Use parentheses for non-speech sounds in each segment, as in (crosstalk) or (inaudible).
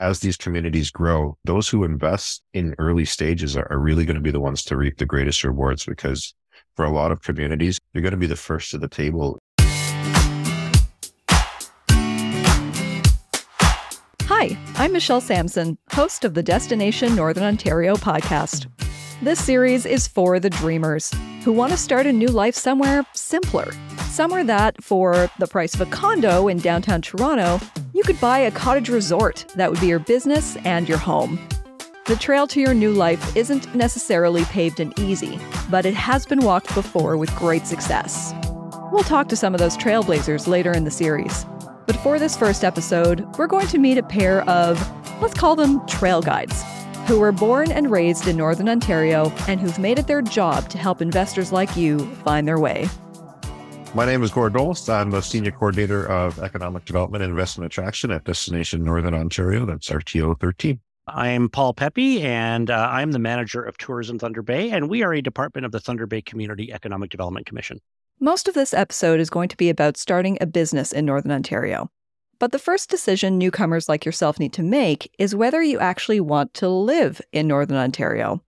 as these communities grow, those who invest in early stages are, are really going to be the ones to reap the greatest rewards because for a lot of communities, you're going to be the first to the table. Hi, I'm Michelle Sampson, host of the Destination Northern Ontario podcast. This series is for the dreamers who want to start a new life somewhere simpler, somewhere that, for the price of a condo in downtown Toronto, you could buy a cottage resort that would be your business and your home. The trail to your new life isn't necessarily paved and easy, but it has been walked before with great success. We'll talk to some of those trailblazers later in the series. But for this first episode, we're going to meet a pair of, let's call them trail guides, who were born and raised in Northern Ontario and who've made it their job to help investors like you find their way. My name is Gord Knowles. I'm the Senior Coordinator of Economic Development and Investment Attraction at Destination Northern Ontario. That's RTO 13. I'm Paul Pepe, and uh, I'm the manager of Tourism Thunder Bay, and we are a department of the Thunder Bay Community Economic Development Commission. Most of this episode is going to be about starting a business in Northern Ontario. But the first decision newcomers like yourself need to make is whether you actually want to live in Northern Ontario.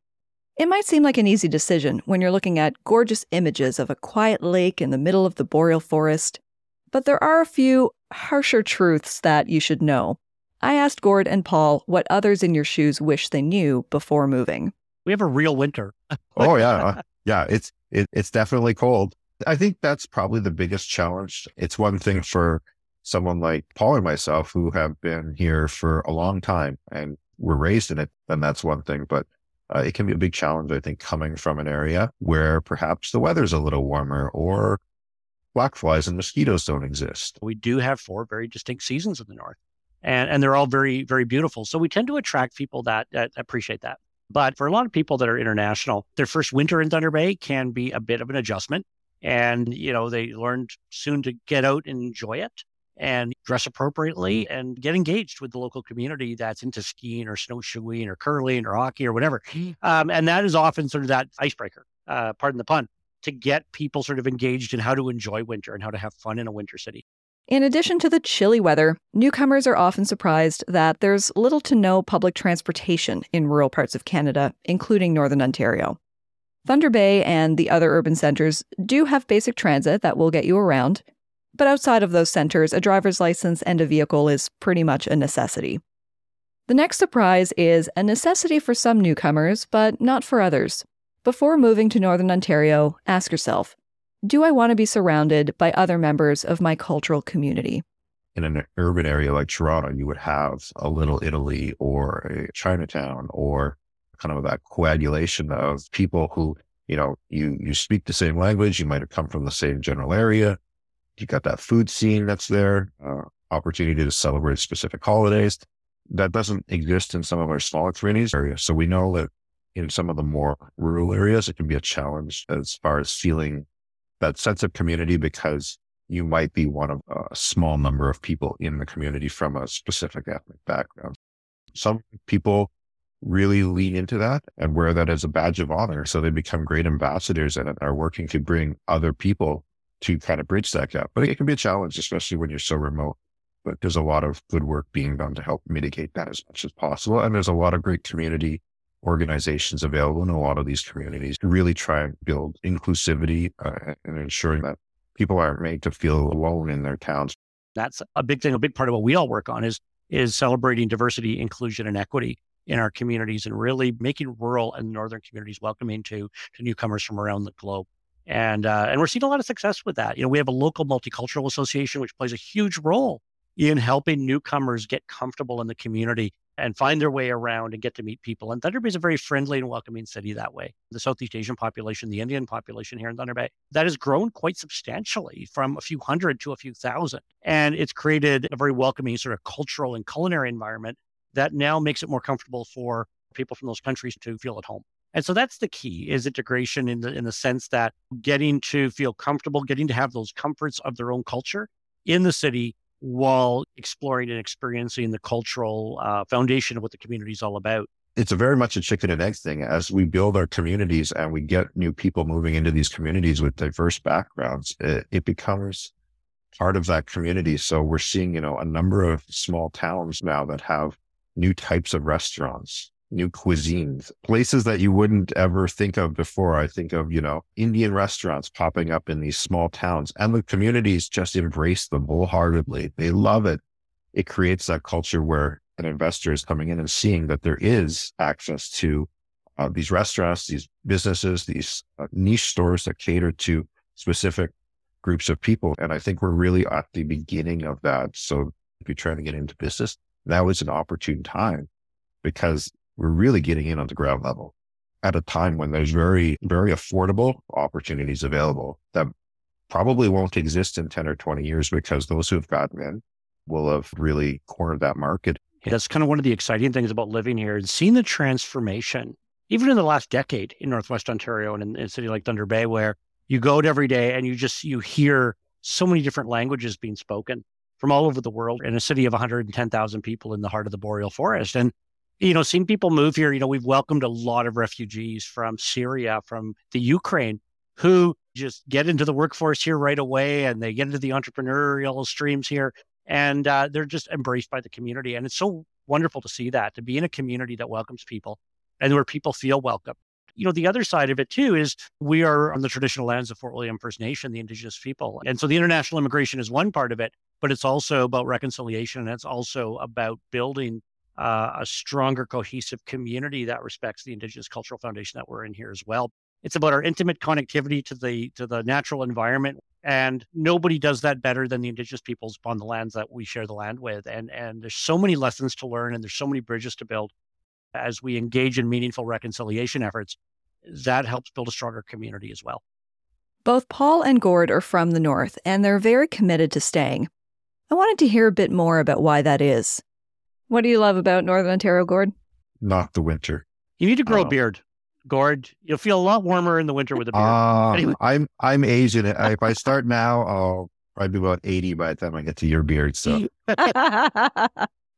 It might seem like an easy decision when you're looking at gorgeous images of a quiet lake in the middle of the boreal forest, but there are a few harsher truths that you should know. I asked Gord and Paul what others in your shoes wish they knew before moving. We have a real winter. (laughs) oh yeah, (laughs) yeah. It's it, it's definitely cold. I think that's probably the biggest challenge. It's one thing for someone like Paul and myself who have been here for a long time and were raised in it, then that's one thing. But uh, it can be a big challenge, I think, coming from an area where perhaps the weather's a little warmer or black flies and mosquitoes don't exist. We do have four very distinct seasons in the north, and and they're all very very beautiful. So we tend to attract people that, that appreciate that. But for a lot of people that are international, their first winter in Thunder Bay can be a bit of an adjustment, and you know they learned soon to get out and enjoy it and dress appropriately and get engaged with the local community that's into skiing or snowshoeing or curling or hockey or whatever. Mm. Um, and that is often sort of that icebreaker, uh, pardon the pun, to get people sort of engaged in how to enjoy winter and how to have fun in a winter city. In addition to the chilly weather, newcomers are often surprised that there's little to no public transportation in rural parts of Canada, including Northern Ontario. Thunder Bay and the other urban centres do have basic transit that will get you around, but outside of those centers, a driver's license and a vehicle is pretty much a necessity. The next surprise is a necessity for some newcomers, but not for others. Before moving to Northern Ontario, ask yourself Do I want to be surrounded by other members of my cultural community? In an urban area like Toronto, you would have a little Italy or a Chinatown or kind of that coagulation of people who, you know, you, you speak the same language, you might have come from the same general area, you got that food scene that's there, uh, opportunity to celebrate specific holidays. That doesn't exist in some of our smaller communities areas. So we know that in some of the more rural areas, it can be a challenge as far as feeling that sense of community because you might be one of a small number of people in the community from a specific ethnic background. Some people really lean into that and wear that as a badge of honor. So they become great ambassadors and are working to bring other people to kind of bridge that gap. But it can be a challenge, especially when you're so remote. But there's a lot of good work being done to help mitigate that as much as possible. And there's a lot of great community organizations available in a lot of these communities to really try and build inclusivity uh, and ensuring that people aren't made to feel alone in their towns. That's a big thing. A big part of what we all work on is is celebrating diversity, inclusion, and equity in our communities, and really making rural and northern communities welcoming to to newcomers from around the globe and uh, and we're seeing a lot of success with that. You know, we have a local multicultural association which plays a huge role in helping newcomers get comfortable in the community and find their way around and get to meet people. And Thunder Bay is a very friendly and welcoming city that way. The Southeast Asian population, the Indian population here in Thunder Bay, that has grown quite substantially from a few hundred to a few thousand. And it's created a very welcoming sort of cultural and culinary environment that now makes it more comfortable for people from those countries to feel at home. And so that's the key is integration in the in the sense that getting to feel comfortable, getting to have those comforts of their own culture in the city while exploring and experiencing the cultural uh, foundation of what the community is all about. It's a very much a chicken and egg thing. As we build our communities and we get new people moving into these communities with diverse backgrounds, it, it becomes part of that community. So we're seeing, you know, a number of small towns now that have new types of restaurants, new cuisines, places that you wouldn't ever think of before. I think of, you know, Indian restaurants popping up in these small towns and the communities just embrace them wholeheartedly. They love it. It creates that culture where an investor is coming in and seeing that there is access to uh, these restaurants, these businesses, these uh, niche stores that cater to specific groups of people. And I think we're really at the beginning of that. So if you're trying to get into business, now is an opportune time because we're really getting in on the ground level at a time when there's very, very affordable opportunities available that probably won't exist in 10 or 20 years because those who have gotten in will have really cornered that market. Yeah, that's kind of one of the exciting things about living here and seeing the transformation, even in the last decade in Northwest Ontario and in, in a city like Thunder Bay, where you go to every day and you just you hear so many different languages being spoken from all over the world in a city of 110,000 people in the heart of the boreal forest. And you know, seeing people move here, you know, we've welcomed a lot of refugees from Syria, from the Ukraine, who just get into the workforce here right away and they get into the entrepreneurial streams here and uh, they're just embraced by the community. And it's so wonderful to see that, to be in a community that welcomes people and where people feel welcome. You know, the other side of it too is we are on the traditional lands of Fort William First Nation, the Indigenous people. And so the international immigration is one part of it, but it's also about reconciliation and it's also about building uh, a stronger, cohesive community that respects the Indigenous cultural foundation that we're in here as well. It's about our intimate connectivity to the to the natural environment, and nobody does that better than the Indigenous peoples upon the lands that we share the land with. And and there's so many lessons to learn, and there's so many bridges to build as we engage in meaningful reconciliation efforts. That helps build a stronger community as well. Both Paul and Gord are from the North, and they're very committed to staying. I wanted to hear a bit more about why that is. What do you love about Northern Ontario, Gord? Not the winter. You need to grow a oh. beard, Gord. You'll feel a lot warmer in the winter with a beard. Uh, anyway. I'm I'm Asian. (laughs) If I start now, I'll probably be about 80 by the time I get to your beard. So (laughs)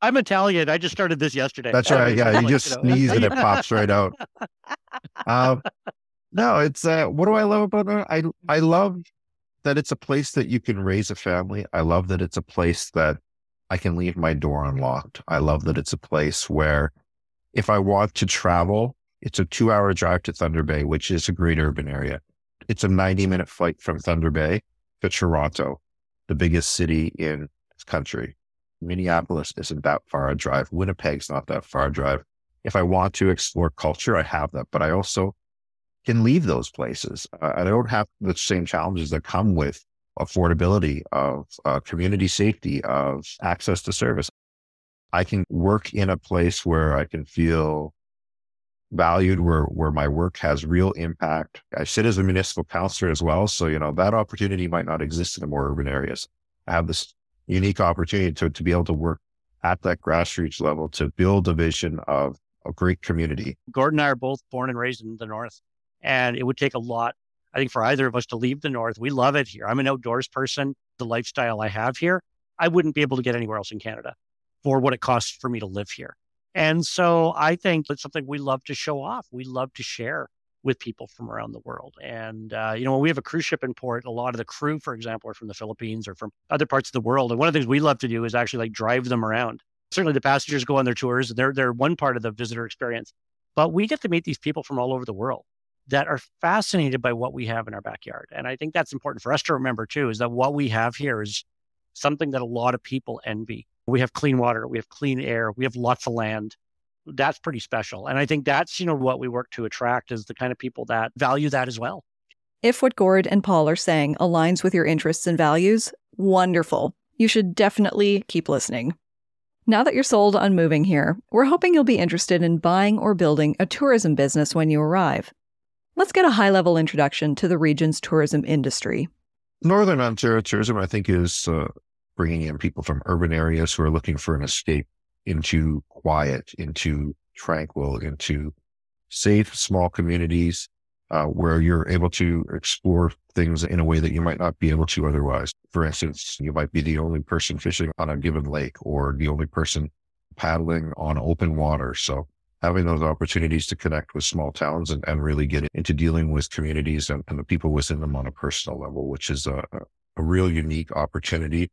I'm Italian. I just started this yesterday. That's right. Yeah, you just sneeze and it pops right out. (laughs) Um, no, it's uh, what do I love about it? I I love that it's a place that you can raise a family. I love that it's a place that I can leave my door unlocked. I love that it's a place where if I want to travel, it's a two hour drive to Thunder Bay, which is a great urban area. It's a 90 minute flight from Thunder Bay to Toronto, the biggest city in this country. Minneapolis isn't that far a drive. Winnipeg's not that far a drive. If I want to explore culture, I have that, but I also can leave those places. I don't have the same challenges that come with affordability, of uh, community safety, of access to service. I can work in a place where I can feel valued, where where my work has real impact. I sit as a municipal councillor as well, so you know that opportunity might not exist in the more urban areas. I have this unique opportunity to to be able to work at that grassroots level to build a vision of a great community. Gordon and I are both born and raised in the north, and it would take a lot I think for either of us to leave the North, we love it here. I'm an outdoors person. The lifestyle I have here, I wouldn't be able to get anywhere else in Canada for what it costs for me to live here. And so I think it's something we love to show off. We love to share with people from around the world. And, uh, you know, when we have a cruise ship in port, a lot of the crew, for example, are from the Philippines or from other parts of the world. And one of the things we love to do is actually like drive them around. Certainly the passengers go on their tours and they're, they're one part of the visitor experience, but we get to meet these people from all over the world that are fascinated by what we have in our backyard. And I think that's important for us to remember too, is that what we have here is something that a lot of people envy. We have clean water, we have clean air, we have lots of land. That's pretty special. And I think that's, you know, what we work to attract is the kind of people that value that as well. If what Gord and Paul are saying aligns with your interests and values, wonderful. You should definitely keep listening. Now that you're sold on moving here, we're hoping you'll be interested in buying or building a tourism business when you arrive. Let's get a high level introduction to the region's tourism industry. Northern Ontario tourism, I think, is uh, bringing in people from urban areas who are looking for an escape into quiet, into tranquil, into safe, small communities uh, where you're able to explore things in a way that you might not be able to otherwise. For instance, you might be the only person fishing on a given lake or the only person paddling on open water. So having those opportunities to connect with small towns and, and really get into dealing with communities and, and the people within them on a personal level, which is a, a real unique opportunity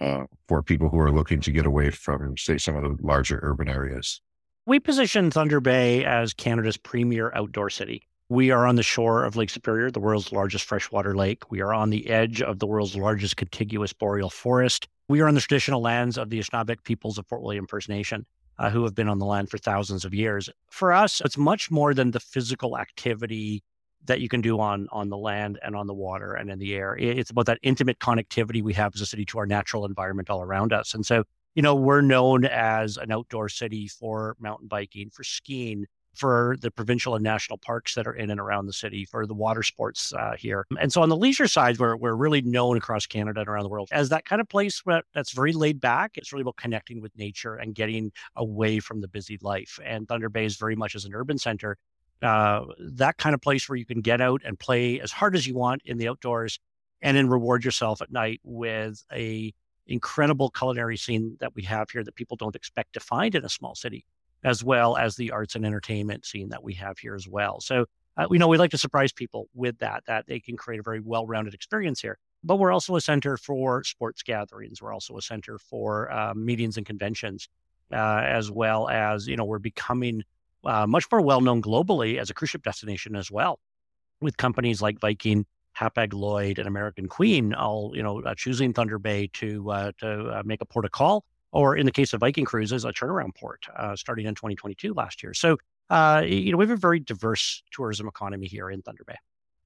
uh, for people who are looking to get away from, say, some of the larger urban areas? We position Thunder Bay as Canada's premier outdoor city. We are on the shore of Lake Superior, the world's largest freshwater lake. We are on the edge of the world's largest contiguous boreal forest. We are on the traditional lands of the Anishinaabeg peoples of Fort William First Nation, uh, who have been on the land for thousands of years. For us, it's much more than the physical activity that you can do on on the land and on the water and in the air. It's about that intimate connectivity we have as a city to our natural environment all around us. And so, you know, we're known as an outdoor city for mountain biking, for skiing, for the provincial and national parks that are in and around the city, for the water sports uh, here. And so on the leisure side, we're, we're really known across Canada and around the world as that kind of place that's very laid back. It's really about connecting with nature and getting away from the busy life. And Thunder Bay is very much as an urban center, uh, that kind of place where you can get out and play as hard as you want in the outdoors and then reward yourself at night with a incredible culinary scene that we have here that people don't expect to find in a small city as well as the arts and entertainment scene that we have here as well. So, uh, we know we like to surprise people with that, that they can create a very well rounded experience here. But we're also a center for sports gatherings. We're also a center for uh, meetings and conventions, uh, as well as, you know, we're becoming uh, much more well known globally as a cruise ship destination as well, with companies like Viking, Hapag Lloyd, and American Queen all, you know, uh, choosing Thunder Bay to, uh, to make a port of call or in the case of Viking Cruises, a turnaround port uh, starting in 2022 last year. So, uh, you know, we have a very diverse tourism economy here in Thunder Bay.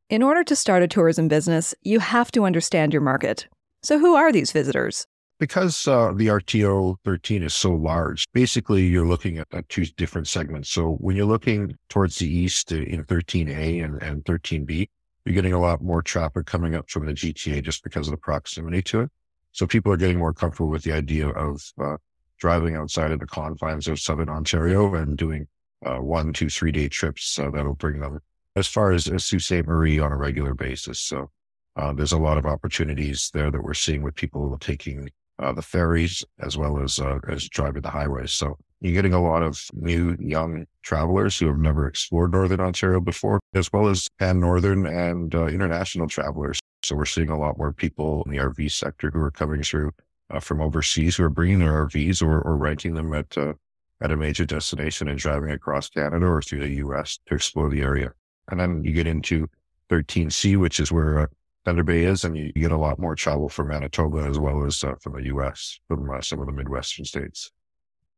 In order to start a tourism business, you have to understand your market. So, who are these visitors? Because uh, the RTO 13 is so large, basically you're looking at, at, two different segments. So when you're looking towards the east uh, in 13A and, and 13B, you're getting a lot more traffic coming up from the GTA just because of the proximity to it. So people are getting more comfortable with the idea of uh, driving outside of the confines of Southern Ontario and doing uh, one, two, three day trips uh, that'll bring them as far as, as Sault Ste. Marie on a regular basis. So uh, there's a lot of opportunities there that we're seeing with people taking uh, the ferries as well as uh, as driving the highways. So you're getting a lot of new young travelers who have never explored Northern Ontario before, as well as pan Northern and international travelers so we're seeing a lot more people in the RV sector who are coming through uh, from overseas who are bringing their RVs or, or renting them at uh, at a major destination and driving across Canada or through the U.S. to explore the area. And then you get into 13C, which is where uh, Thunder Bay is, and you, you, get a lot more travel from Manitoba as well as uh, from the U.S. from uh, some of the Midwestern states.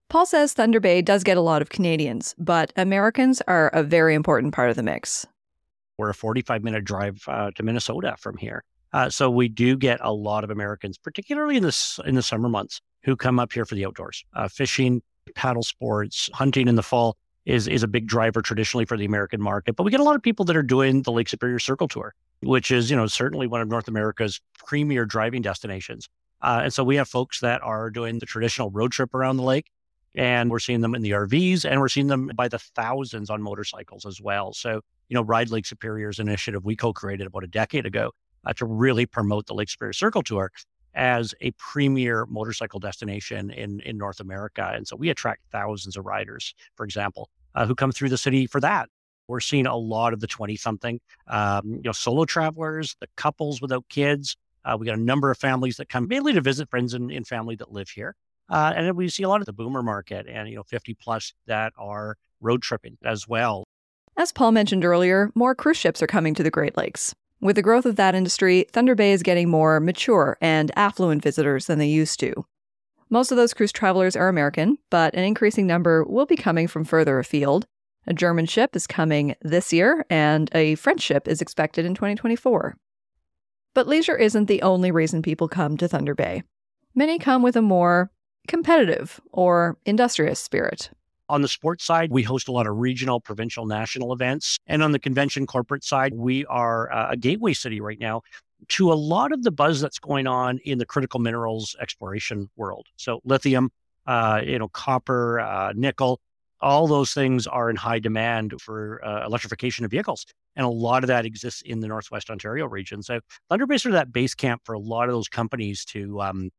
Paul says Thunder Bay does get a lot of Canadians, but Americans are a very important part of the mix. We're a 45 minute drive uh, to Minnesota from here. Uh, so we do get a lot of Americans, particularly in the, in the summer months, who come up here for the outdoors. Uh, fishing, paddle sports, hunting in the fall is, is a big driver traditionally for the American market. But we get a lot of people that are doing the Lake Superior Circle Tour, which is, you know, certainly one of North America's premier driving destinations. Uh, and so we have folks that are doing the traditional road trip around the lake and we're seeing them in the RVs and we're seeing them by the thousands on motorcycles as well. So you know, Ride Lake Superior's initiative we co-created about a decade ago uh, to really promote the Lake Superior Circle Tour as a premier motorcycle destination in in North America. And so we attract thousands of riders, for example, uh, who come through the city for that. We're seeing a lot of the 20 something, um, you know, solo travelers, the couples without kids. Uh, we got a number of families that come mainly to visit friends and, and family that live here. Uh, and then we see a lot of the boomer market and, you know, 50 plus that are road tripping as well. As Paul mentioned earlier, more cruise ships are coming to the Great Lakes. With the growth of that industry, Thunder Bay is getting more mature and affluent visitors than they used to. Most of those cruise travelers are American, but an increasing number will be coming from further afield. A German ship is coming this year, and a French ship is expected in 2024. But leisure isn't the only reason people come to Thunder Bay. Many come with a more competitive or industrious spirit. On the sports side, we host a lot of regional, provincial, national events. And on the convention corporate side, we are uh, a gateway city right now to a lot of the buzz that's going on in the critical minerals exploration world. So lithium, uh, you know, copper, uh, nickel, all those things are in high demand for uh, electrification of vehicles. And a lot of that exists in the Northwest Ontario region. So Thunder sort of that base camp for a lot of those companies to um,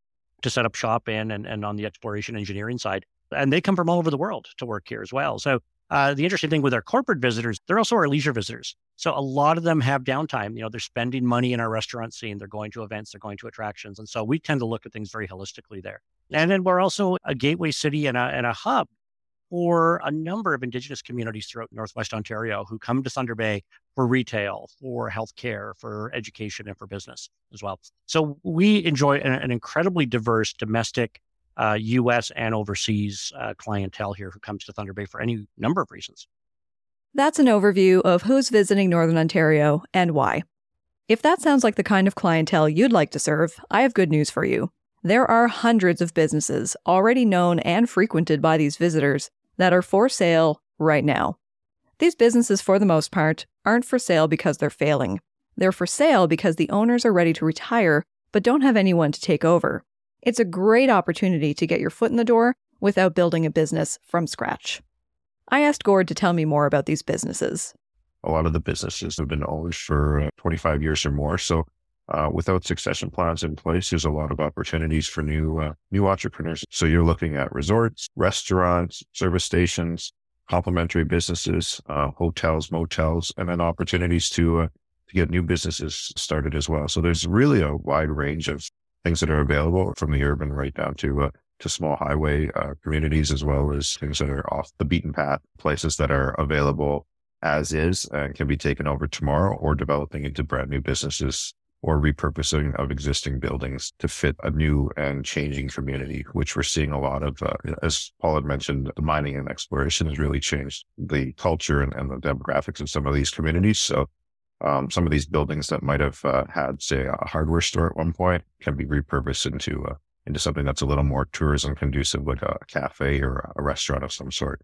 to set up shop in and, and on the exploration engineering side and they come from all over the world to work here as well. So Uh, the interesting thing with our corporate visitors, they're also our leisure visitors. So a lot of them have downtime. You know, they're spending money in our restaurant scene. They're going to events. They're going to attractions. And so we tend to look at things very holistically there. And then we're also a gateway city and a, and a hub for a number of Indigenous communities throughout Northwest Ontario who come to Thunder Bay for retail, for healthcare, for education, and for business as well. So we enjoy an, an incredibly diverse domestic, uh, U.S. and overseas uh, clientele here who comes to Thunder Bay for any number of reasons. That's an overview of who's visiting Northern Ontario and why. If that sounds like the kind of clientele you'd like to serve, I have good news for you. There are hundreds of businesses already known and frequented by these visitors that are for sale right now. These businesses, for the most part, aren't for sale because they're failing. They're for sale because the owners are ready to retire but don't have anyone to take over. It's a great opportunity to get your foot in the door without building a business from scratch. I asked Gord to tell me more about these businesses. A lot of the businesses have been owned for uh, 25 years or more. So uh, without succession plans in place, there's a lot of opportunities for new uh, new entrepreneurs. So you're looking at resorts, restaurants, service stations, complementary businesses, uh, hotels, motels, and then opportunities to uh, to get new businesses started as well. So there's really a wide range of things that are available from the urban right down to uh, to small highway uh, communities as well as things that are off the beaten path, places that are available as is and can be taken over tomorrow or developing into brand new businesses or repurposing of existing buildings to fit a new and changing community, which we're seeing a lot of. Uh, as Paul had mentioned, the mining and exploration has really changed the culture and, and the demographics of some of these communities. So um, some of these buildings that might have uh, had, say, a hardware store at one point can be repurposed into uh, into something that's a little more tourism conducive, like a cafe or a restaurant of some sort.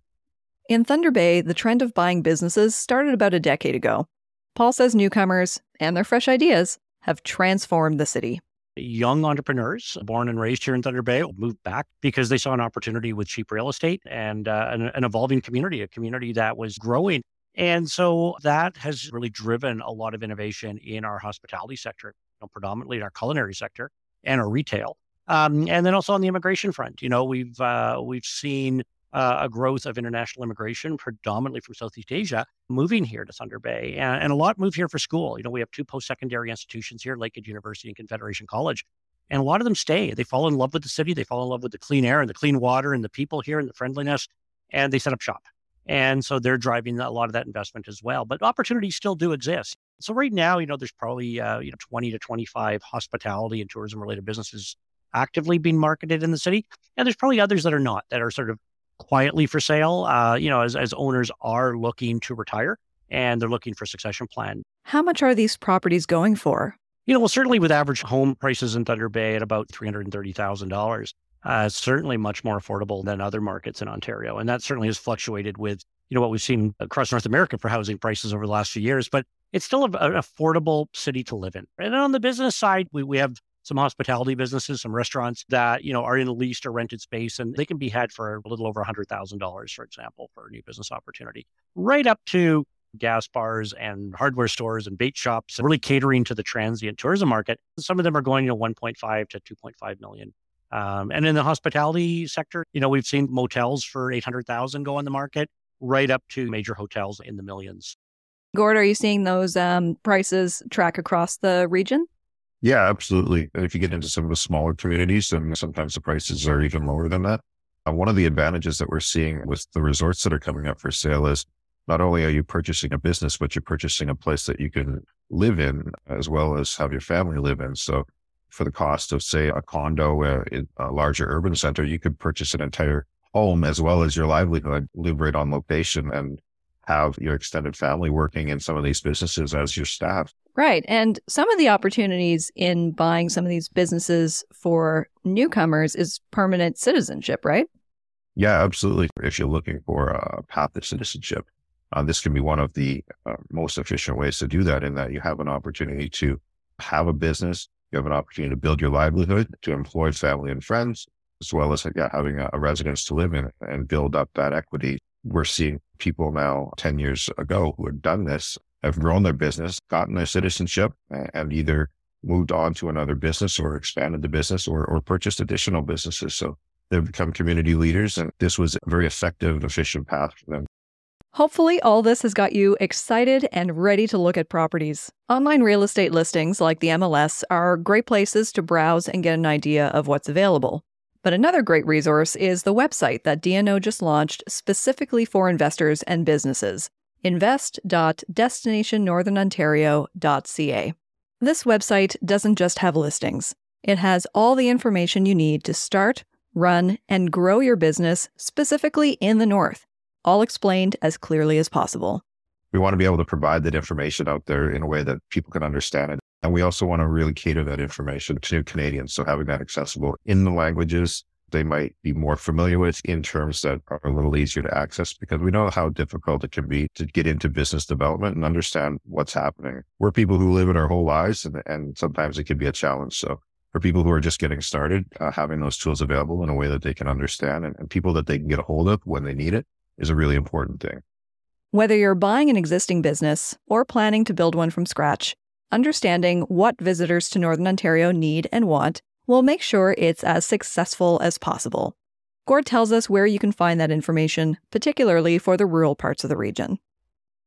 In Thunder Bay, the trend of buying businesses started about a decade ago. Paul says newcomers and their fresh ideas have transformed the city. Young entrepreneurs born and raised here in Thunder Bay moved back because they saw an opportunity with cheap real estate and uh, an, an evolving community, a community that was growing. And so that has really driven a lot of innovation in our hospitality sector, you know, predominantly in our culinary sector and our retail. Um, and then also on the immigration front, you know, we've uh, we've seen uh, a growth of international immigration, predominantly from Southeast Asia, moving here to Thunder Bay. And, and a lot move here for school. You know, we have two post secondary institutions here, Lakehead University and Confederation College. And a lot of them stay. They fall in love with the city. They fall in love with the clean air and the clean water and the people here and the friendliness. And they set up shop. And so they're driving a lot of that investment as well. But opportunities still do exist. So right now, you know, there's probably uh, you know 20 to 25 hospitality and tourism related businesses actively being marketed in the city, and there's probably others that are not that are sort of quietly for sale, uh, you know, as, as owners are looking to retire and they're looking for succession plan. How much are these properties going for? You know, well, certainly with average home prices in Thunder Bay at about $330,000, uh, certainly much more affordable than other markets in Ontario. And that certainly has fluctuated with, you know, what we've seen across North America for housing prices over the last few years. But it's still an affordable city to live in. And on the business side, we, we have some hospitality businesses, some restaurants that, you know, are in leased or rented space and they can be had for a little over $100,000, for example, for a new business opportunity, right up to gas bars and hardware stores and bait shops, really catering to the transient tourism market. Some of them are going, know, 1.5 to 2.5 million. Um, and in the hospitality sector, you know, we've seen motels for 800,000 go on the market, right up to major hotels in the millions. Gord, are you seeing those um, prices track across the region? Yeah, absolutely. If you get into some of the smaller communities, then sometimes the prices are even lower than that. Uh, one of the advantages that we're seeing with the resorts that are coming up for sale is not only are you purchasing a business, but you're purchasing a place that you can live in as well as have your family live in. So for the cost of say a condo uh, in a larger urban center, you could purchase an entire home as well as your livelihood, live right on location and have your extended family working in some of these businesses as your staff. Right. And some of the opportunities in buying some of these businesses for newcomers is permanent citizenship, right? Yeah, absolutely. If you're looking for a path to citizenship, uh, this can be one of the uh, most efficient ways to do that in that you have an opportunity to have a business, you have an opportunity to build your livelihood, to employ family and friends, as well as yeah, having a, a residence to live in and build up that equity. We're seeing people now 10 years ago who had done this have grown their business, gotten their citizenship, and either moved on to another business or expanded the business or, or purchased additional businesses. So they've become community leaders. And this was a very effective, efficient path for them. Hopefully, all this has got you excited and ready to look at properties. Online real estate listings like the MLS are great places to browse and get an idea of what's available. But another great resource is the website that DNO just launched specifically for investors and businesses invest.destinationnorthernontario.ca. This website doesn't just have listings, it has all the information you need to start, run, and grow your business specifically in the North all explained as clearly as possible. We want to be able to provide that information out there in a way that people can understand it. And we also want to really cater that information to Canadians. So having that accessible in the languages they might be more familiar with in terms that are a little easier to access because we know how difficult it can be to get into business development and understand what's happening. We're people who live it our whole lives and, and sometimes it can be a challenge. So for people who are just getting started, uh, having those tools available in a way that they can understand and, and people that they can get a hold of when they need it is a really important thing. Whether you're buying an existing business or planning to build one from scratch, understanding what visitors to Northern Ontario need and want will make sure it's as successful as possible. Gord tells us where you can find that information, particularly for the rural parts of the region.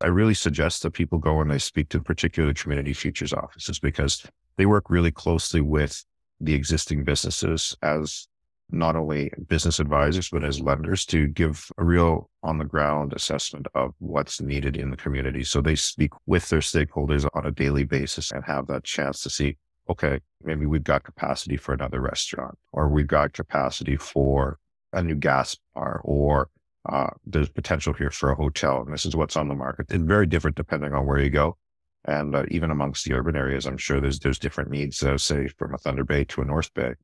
I really suggest that people go and they speak to particular community futures offices because they work really closely with the existing businesses as not only business advisors, but as lenders to give a real on the ground assessment of what's needed in the community. So they speak with their stakeholders on a daily basis and have that chance to see, okay, maybe we've got capacity for another restaurant or we've got capacity for a new gas bar or uh, there's potential here for a hotel. And this is what's on the market. It's very different depending on where you go. And uh, even amongst the urban areas, I'm sure there's, there's different needs, uh, say from a Thunder Bay to a North Bay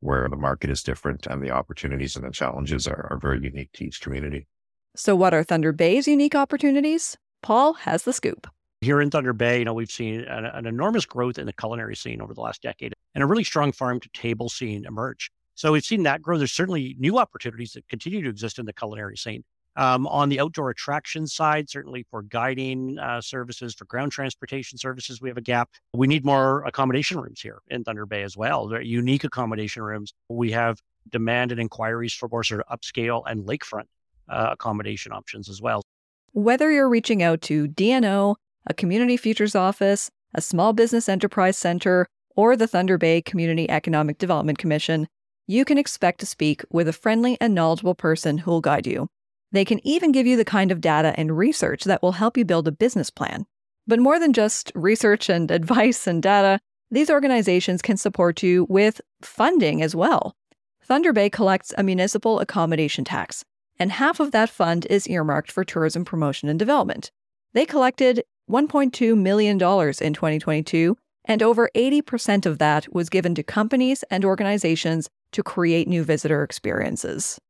where the market is different and the opportunities and the challenges are, are very unique to each community. So, what are Thunder Bay's unique opportunities? Paul has the scoop. Here in Thunder Bay, you know, we've seen an, an enormous growth in the culinary scene over the last decade and a really strong farm to table scene emerge. So we've seen that grow. There's certainly new opportunities that continue to exist in the culinary scene. Um, on the outdoor attraction side, certainly for guiding uh, services, for ground transportation services, we have a gap. We need more accommodation rooms here in Thunder Bay as well. They're unique accommodation rooms. We have demand and inquiries for more sort of upscale and lakefront uh, accommodation options as well. Whether you're reaching out to DNO, a community futures office, a small business enterprise center, or the Thunder Bay Community Economic Development Commission, you can expect to speak with a friendly and knowledgeable person who will guide you. They can even give you the kind of data and research that will help you build a business plan. But more than just research and (laughs) advice and data, these organizations can support you with funding as well. Thunder Bay collects a municipal accommodation tax, and half of that fund is earmarked for tourism promotion and development. They collected $1.2 million in 2022, and over 80% of that was given to companies and organizations to create new visitor experiences.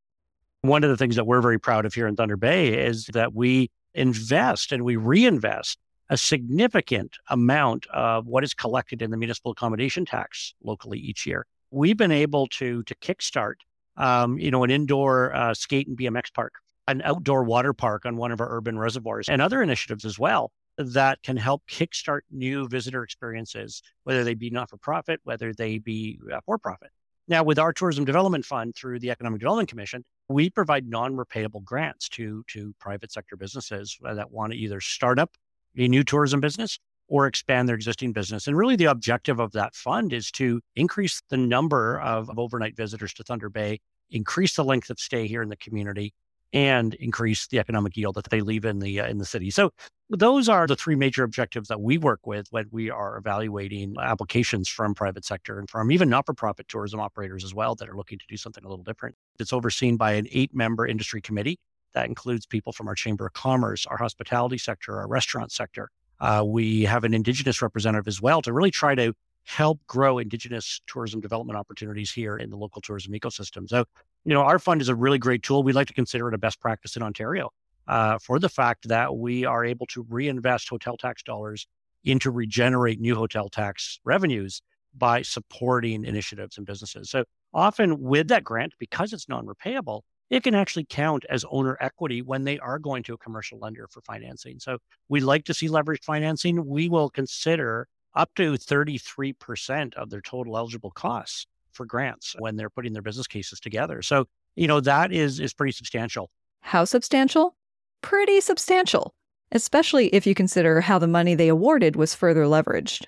One of the things that we're very proud of here in Thunder Bay is that we invest and we reinvest a significant amount of what is collected in the municipal accommodation tax locally each year. We've been able to to kickstart, um, you know, an indoor uh, skate and BMX park, an outdoor water park on one of our urban reservoirs, and other initiatives as well that can help kickstart new visitor experiences, whether they be not for profit, whether they be uh, for profit. Now, with our tourism development fund through the Economic Development Commission, we provide non-repayable grants to to private sector businesses that want to either start up a new tourism business or expand their existing business. And really the objective of that fund is to increase the number of, of overnight visitors to Thunder Bay, increase the length of stay here in the community, and increase the economic yield that they leave in the uh, in the city. So those are the three major objectives that we work with when we are evaluating applications from private sector and from even not-for-profit tourism operators as well that are looking to do something a little different. It's overseen by an eight-member industry committee that includes people from our Chamber of Commerce, our hospitality sector, our restaurant sector. Uh, we have an Indigenous representative as well to really try to help grow Indigenous tourism development opportunities here in the local tourism ecosystem. So you know, our fund is a really great tool. We'd like to consider it a best practice in Ontario uh, for the fact that we are able to reinvest hotel tax dollars into regenerate new hotel tax revenues by supporting initiatives and businesses. So often with that grant, because it's non-repayable, it can actually count as owner equity when they are going to a commercial lender for financing. So we like to see leveraged financing. We will consider up to 33% of their total eligible costs for grants when they're putting their business cases together. So, you know, that is is pretty substantial. How substantial? Pretty substantial, especially if you consider how the money they awarded was further leveraged.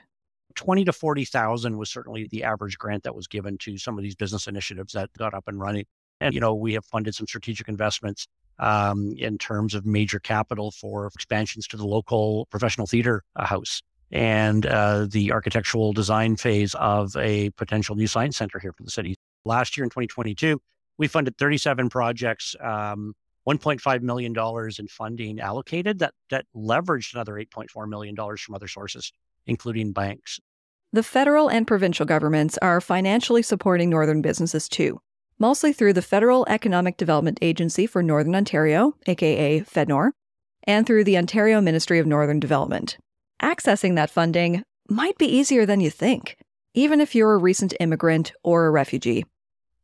20 to 40,000 was certainly the average grant that was given to some of these business initiatives that got up and running. And, you know, we have funded some strategic investments um, in terms of major capital for expansions to the local professional theater uh, house and uh, the architectural design phase of a potential new science center here for the city. Last year in 2022, we funded 37 projects, um, $1.5 million in funding allocated that, that leveraged another $8.4 million from other sources, including banks. The federal and provincial governments are financially supporting northern businesses too mostly through the Federal Economic Development Agency for Northern Ontario, aka FedNor, and through the Ontario Ministry of Northern Development. Accessing that funding might be easier than you think, even if you're a recent immigrant or a refugee.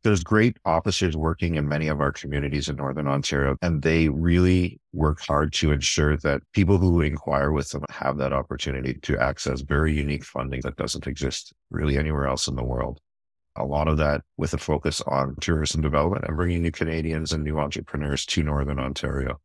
There's great officers working in many of our communities in Northern Ontario, and they really work hard to ensure that people who inquire with them have that opportunity to access very unique funding that doesn't exist really anywhere else in the world a lot of that with a focus on tourism development and bringing new Canadians and new entrepreneurs to Northern Ontario.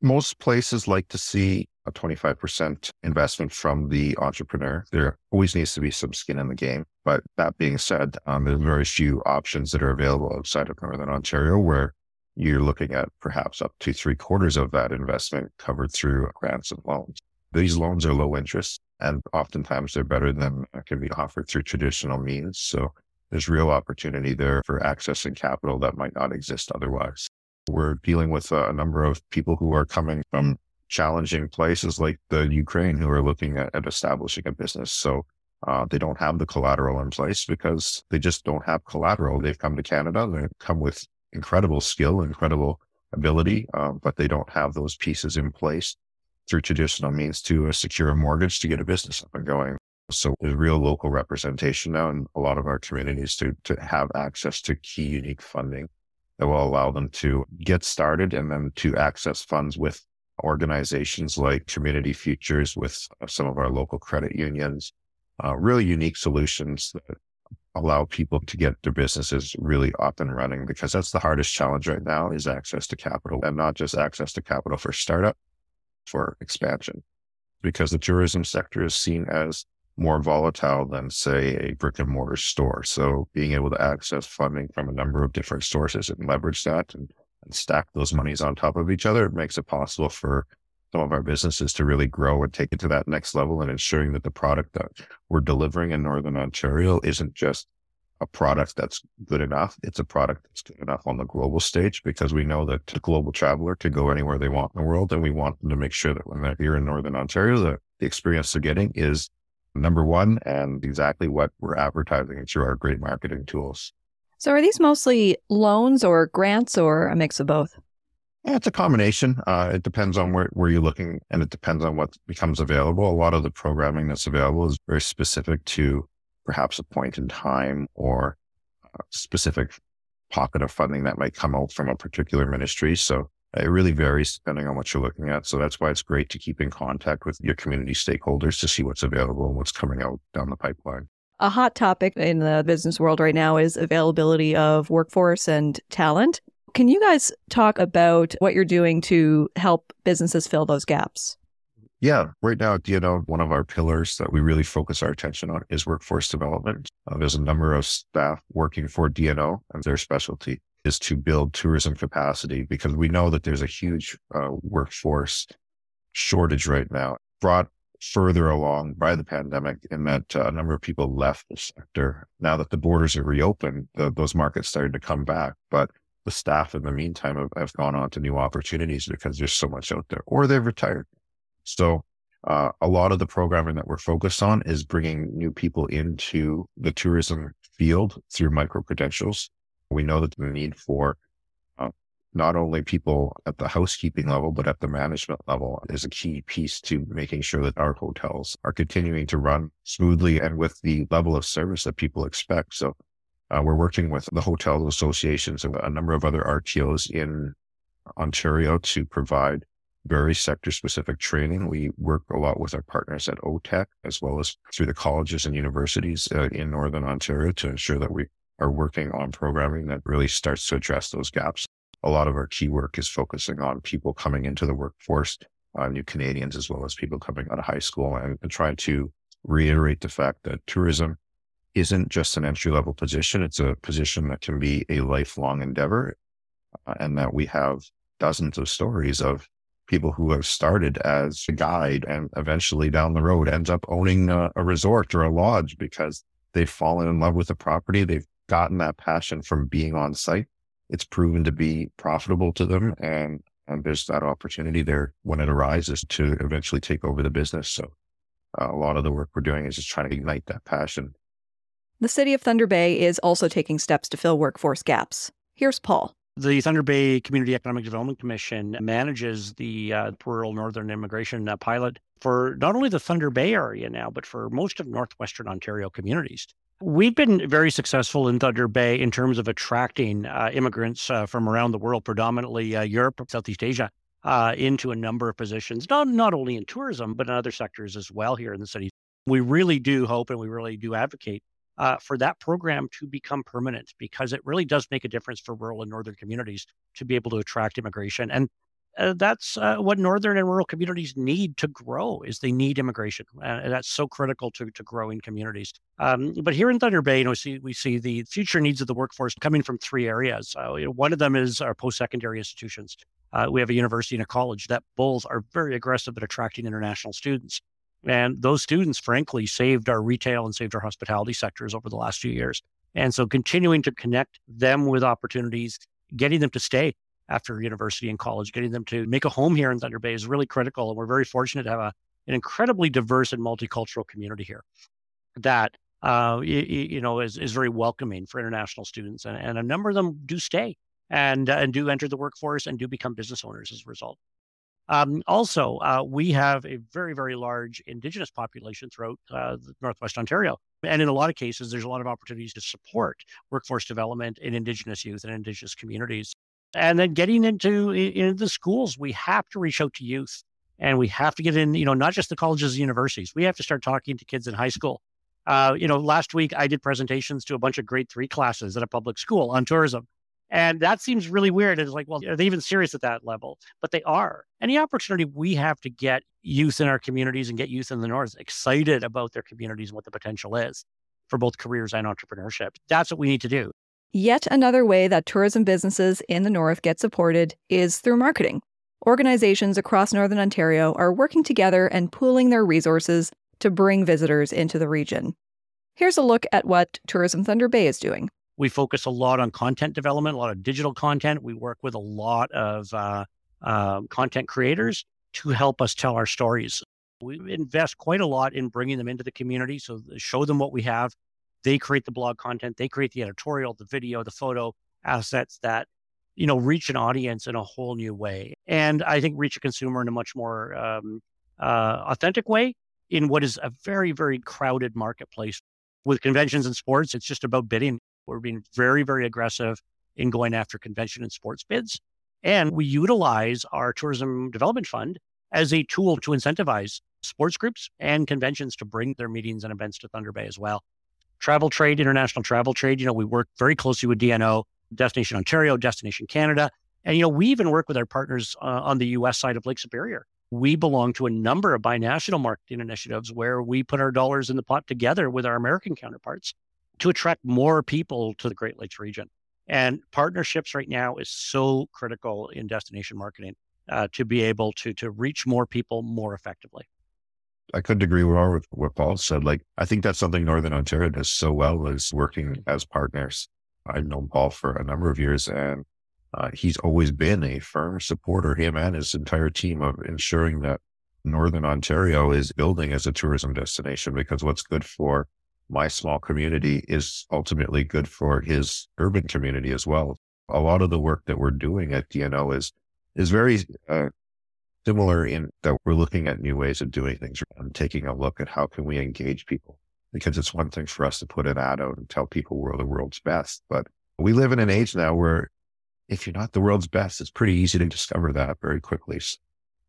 Most places like to see a 25% investment from the entrepreneur. There always needs to be some skin in the game. But that being said, um, there's very few options that are available outside of Northern Ontario where you're looking at perhaps up to three quarters of that investment covered through grants and loans. These loans are low interest and oftentimes they're better than can be offered through traditional means. So there's real opportunity there for accessing capital that might not exist otherwise. We're dealing with a number of people who are coming from challenging places like the Ukraine who are looking at, at establishing a business. So uh, they don't have the collateral in place because they just don't have collateral. They've come to Canada, they come with incredible skill, incredible ability, uh, but they don't have those pieces in place through traditional means to uh, secure a mortgage to get a business up and going. So there's real local representation now in a lot of our communities to, to have access to key unique funding that will allow them to get started and then to access funds with organizations like Community Futures, with uh, some of our local credit unions, uh, really unique solutions that allow people to get their businesses really up and running because that's the hardest challenge right now is access to capital and not just access to capital for startup, for expansion because the tourism sector is seen as more volatile than, say, a brick and mortar store. So being able to access funding from a number of different sources and leverage that and, and stack those monies on top of each other it makes it possible for some of our businesses to really grow and take it to that next level and ensuring that the product that we're delivering in Northern Ontario isn't just a product that's good enough. It's a product that's good enough on the global stage because we know that the global traveler can go anywhere they want in the world. And we want them to make sure that when they're here in Northern Ontario, the, the experience they're getting is number one and exactly what we're advertising through our great marketing tools. So, are these mostly loans or grants or a mix of both? Yeah, it's a combination. Uh, it depends on where, where you're looking and it depends on what becomes available. A lot of the programming that's available is very specific to perhaps a point in time or a specific pocket of funding that might come out from a particular ministry. So it really varies depending on what you're looking at. So that's why it's great to keep in contact with your community stakeholders to see what's available and what's coming out down the pipeline. A hot topic in the business world right now is availability of workforce and talent. Can you guys talk about what you're doing to help businesses fill those gaps? Yeah, right now DNO, one of our pillars that we really focus our attention on is workforce development. Uh, there's a number of staff working for DNO and their specialty is to build tourism capacity because we know that there's a huge uh, workforce shortage right now, brought further along by the pandemic in that uh, a number of people left the sector. Now that the borders are reopened, the, those markets started to come back, but the staff in the meantime have, have, gone on to new opportunities because there's so much out there or they've retired. So uh, a lot of the programming that we're focused on is bringing new people into the tourism field through micro credentials we know that the need for not only people at the housekeeping level, but at the management level is a key piece to making sure that our hotels are continuing to run smoothly and with the level of service that people expect. So uh, we're working with the hotel associations and a number of other RTOs in Ontario to provide very sector specific training. We work a lot with our partners at OTEC as well as through the colleges and universities uh, in Northern Ontario to ensure that we are working on programming that really starts to address those gaps. A lot of our key work is focusing on people coming into the workforce, uh, new Canadians, as well as people coming out of high school and, and trying to reiterate the fact that tourism isn't just an entry level position. It's a position that can be a lifelong endeavor uh, and that we have dozens of stories of people who have started as a guide and eventually down the road ends up owning a, a resort or a lodge because they've fallen in love with the property. They've gotten that passion from being on site. It's proven to be profitable to them and, and there's that opportunity there when it arises to eventually take over the business. So uh, a lot of the work we're doing is just trying to ignite that passion. The city of Thunder Bay is also taking steps to fill workforce gaps. Here's Paul. The Thunder Bay Community Economic Development Commission manages the uh, rural northern immigration uh, pilot for not only the Thunder Bay area now, but for most of northwestern Ontario communities. We've been very successful in Thunder Bay in terms of attracting uh, immigrants uh, from around the world, predominantly uh, Europe, Southeast Asia, uh, into a number of positions, not, not only in tourism, but in other sectors as well here in the city. We really do hope and we really do advocate uh, for that program to become permanent because it really does make a difference for rural and northern communities to be able to attract immigration. And uh, that's uh, what northern and rural communities need to grow is they need immigration and that's so critical to, to growing communities. Um, but here in Thunder Bay you know, we see, we see the future needs of the workforce coming from three areas. Uh, you know, one of them is our post-secondary institutions. Uh, we have a university and a college that both are very aggressive at attracting international students. And those students, frankly, saved our retail and saved our hospitality sectors over the last few years. And so continuing to connect them with opportunities, getting them to stay after university and college, getting them to make a home here in Thunder Bay is really critical. And we're very fortunate to have a, an incredibly diverse and multicultural community here that, uh, you, you, know, is, is very welcoming for international students. And, and a number of them do stay and, uh, and do enter the workforce and do become business owners as a result. Um, also, uh, we have a very, very large Indigenous population throughout uh, Northwest Ontario. And in a lot of cases, there's a lot of opportunities to support workforce development in Indigenous youth and Indigenous communities. And then getting into, the schools, we have to reach out to youth and we have to get in, you know, not just the colleges and universities. We have to start talking to kids in high school. Uh, you know, last week I did presentations to a bunch of grade three classes at a public school on tourism. And that seems really weird. It's like, well, are they even serious at that level? But they are. Any opportunity we have to get youth in our communities and get youth in the North excited about their communities and what the potential is for both careers and entrepreneurship, that's what we need to do. Yet another way that tourism businesses in the North get supported is through marketing. Organizations across Northern Ontario are working together and pooling their resources to bring visitors into the region. Here's a look at what Tourism Thunder Bay is doing. We focus a lot on content development, a lot of digital content. We work with a lot of uh, uh, content creators to help us tell our stories. We invest quite a lot in bringing them into the community. So show them what we have. They create the blog content. They create the editorial, the video, the photo assets that you know reach an audience in a whole new way, and I think reach a consumer in a much more um, uh, authentic way in what is a very very crowded marketplace. With conventions and sports, it's just about bidding. We're being very, very aggressive in going after convention and sports bids. And we utilize our tourism development fund as a tool to incentivize sports groups and conventions to bring their meetings and events to Thunder Bay as well. Travel trade, international travel trade, you know, we work very closely with DNO, Destination Ontario, Destination Canada. And, you know, we even work with our partners uh, on the US side of Lake Superior. We belong to a number of binational marketing initiatives where we put our dollars in the pot together with our American counterparts to attract more people to the Great Lakes region. And partnerships right now is so critical in destination marketing uh, to be able to to reach more people more effectively. I couldn't agree more with what Paul said. Like, I think that's something Northern Ontario does so well is working as partners. I've known Paul for a number of years and uh, he's always been a firm supporter, him and his entire team of ensuring that Northern Ontario is building as a tourism destination because what's good for my small community is ultimately good for his urban community as well. A lot of the work that we're doing at DNO is is very uh, similar in that we're looking at new ways of doing things and taking a look at how can we engage people. Because it's one thing for us to put an ad out and tell people we're the world's best, but we live in an age now where if you're not the world's best, it's pretty easy to discover that very quickly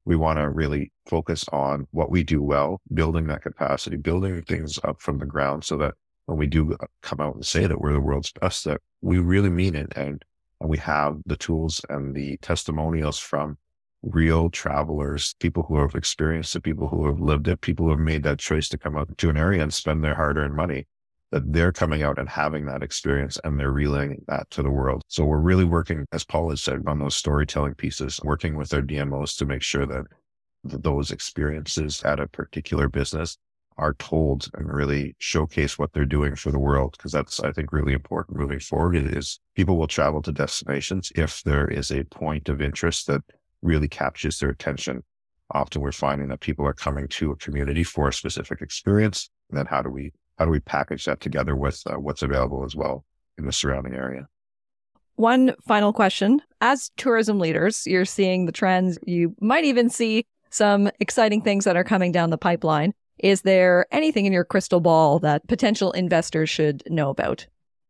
we want to really focus on what we do well, building that capacity, building things up from the ground so that when we do uh, come out and say that we're the world's best, that we really mean it. And And we have the tools and the testimonials from real travelers, people who have experienced it, people who have lived it, people who have made that choice to come out to an area and spend their hard earned money, that they're coming out and having that experience and they're relaying that to the world. So we're really working, as Paul has said, on those storytelling pieces, working with our DMOs to make sure that those experiences at a particular business are told and really showcase what they're doing for the world. Cause that's, I think, really important moving forward is people will travel to destinations if there is a point of interest that really captures their attention. Often we're finding that people are coming to a community for a specific experience. And then how do we, how do we package that together with uh, what's available as well in the surrounding area? One final question. As tourism leaders, you're seeing the trends. You might even see some exciting things that are coming down the pipeline. Is there anything in your crystal ball that potential investors should know about?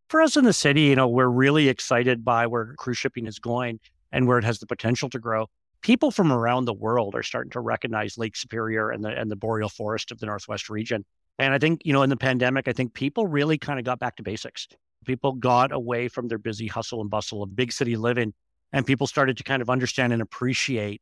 For us in the city, you know, we're really excited by where cruise shipping is going and where it has the potential to grow. People from around the world are starting to recognize Lake Superior and the and the boreal forest of the Northwest region. And I think, you know, in the pandemic, I think people really kind of got back to basics. People got away from their busy hustle and bustle of big city living and people started to kind of understand and appreciate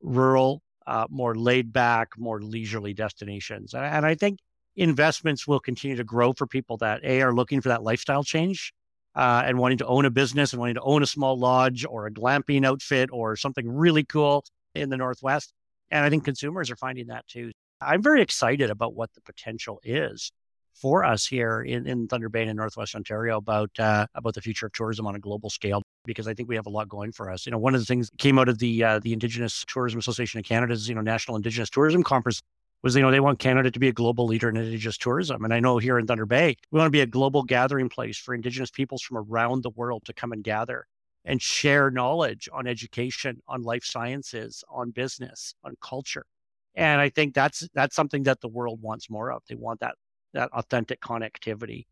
rural uh, more laid back, more leisurely destinations. And, and I think investments will continue to grow for people that A are looking for that lifestyle change uh, and wanting to own a business and wanting to own a small lodge or a glamping outfit or something really cool in the Northwest. And I think consumers are finding that too. I'm very excited about what the potential is for us here in, in Thunder Bay and in Northwest Ontario about uh, about the future of tourism on a global scale because I think we have a lot going for us. You know, one of the things that came out of the uh, the Indigenous Tourism Association of Canada's you know National Indigenous Tourism Conference was you know they want Canada to be a global leader in Indigenous tourism, and I know here in Thunder Bay we want to be a global gathering place for Indigenous peoples from around the world to come and gather and share knowledge on education, on life sciences, on business, on culture. And I think that's that's something that the world wants more of. They want that that authentic connectivity.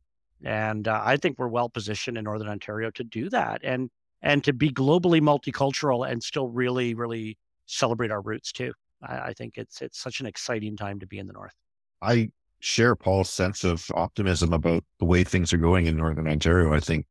And uh, I think we're well positioned in Northern Ontario to do that and and to be globally multicultural and still really, really celebrate our roots too. I, I think it's it's such an exciting time to be in the North. I share Paul's sense of optimism about the way things are going in Northern Ontario. I think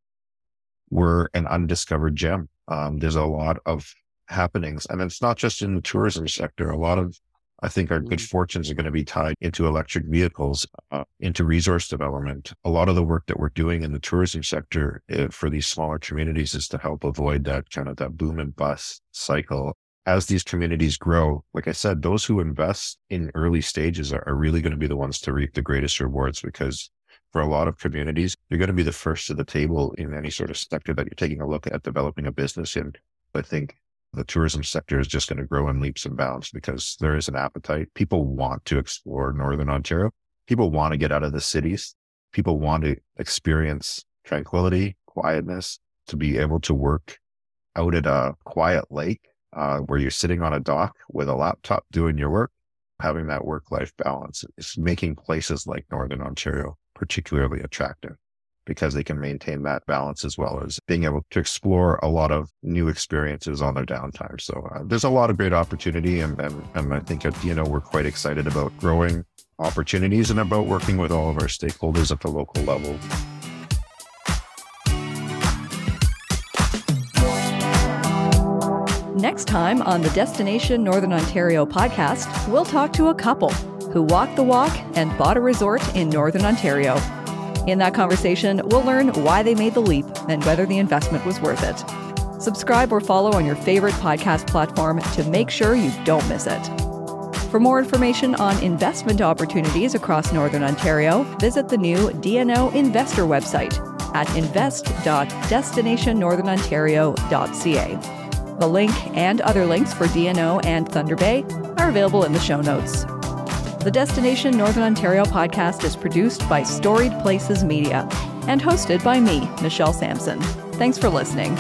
we're an undiscovered gem. Um, there's a lot of happenings, and it's not just in the tourism sector. A lot of I think our good mm-hmm. fortunes are going to be tied into electric vehicles, uh, into resource development. A lot of the work that we're doing in the tourism sector uh, for these smaller communities is to help avoid that kind of that boom and bust cycle. As these communities grow, like I said, those who invest in early stages are, are really going to be the ones to reap the greatest rewards because for a lot of communities, you're going to be the first to the table in any sort of sector that you're taking a look at developing a business in. I think the tourism sector is just going to grow in leaps and bounds because there is an appetite. People want to explore Northern Ontario. People want to get out of the cities. People want to experience tranquility, quietness, to be able to work out at a quiet lake uh, where you're sitting on a dock with a laptop doing your work, having that work life balance is making places like Northern Ontario particularly attractive because they can maintain that balance as well as being able to explore a lot of new experiences on their downtime. So uh, there's a lot of great opportunity. And, and, and I think at DNO we're quite excited about growing opportunities and about working with all of our stakeholders at the local level. Next time on the Destination Northern Ontario podcast, we'll talk to a couple who walked the walk and bought a resort in Northern Ontario. In that conversation, we'll learn why they made the leap and whether the investment was worth it. Subscribe or follow on your favorite podcast platform to make sure you don't miss it. For more information on investment opportunities across Northern Ontario, visit the new DNO Investor website at invest.destinationnorthernontario.ca. The link and other links for DNO and Thunder Bay are available in the show notes. The Destination Northern Ontario podcast is produced by Storied Places Media and hosted by me, Michelle Sampson. Thanks for listening.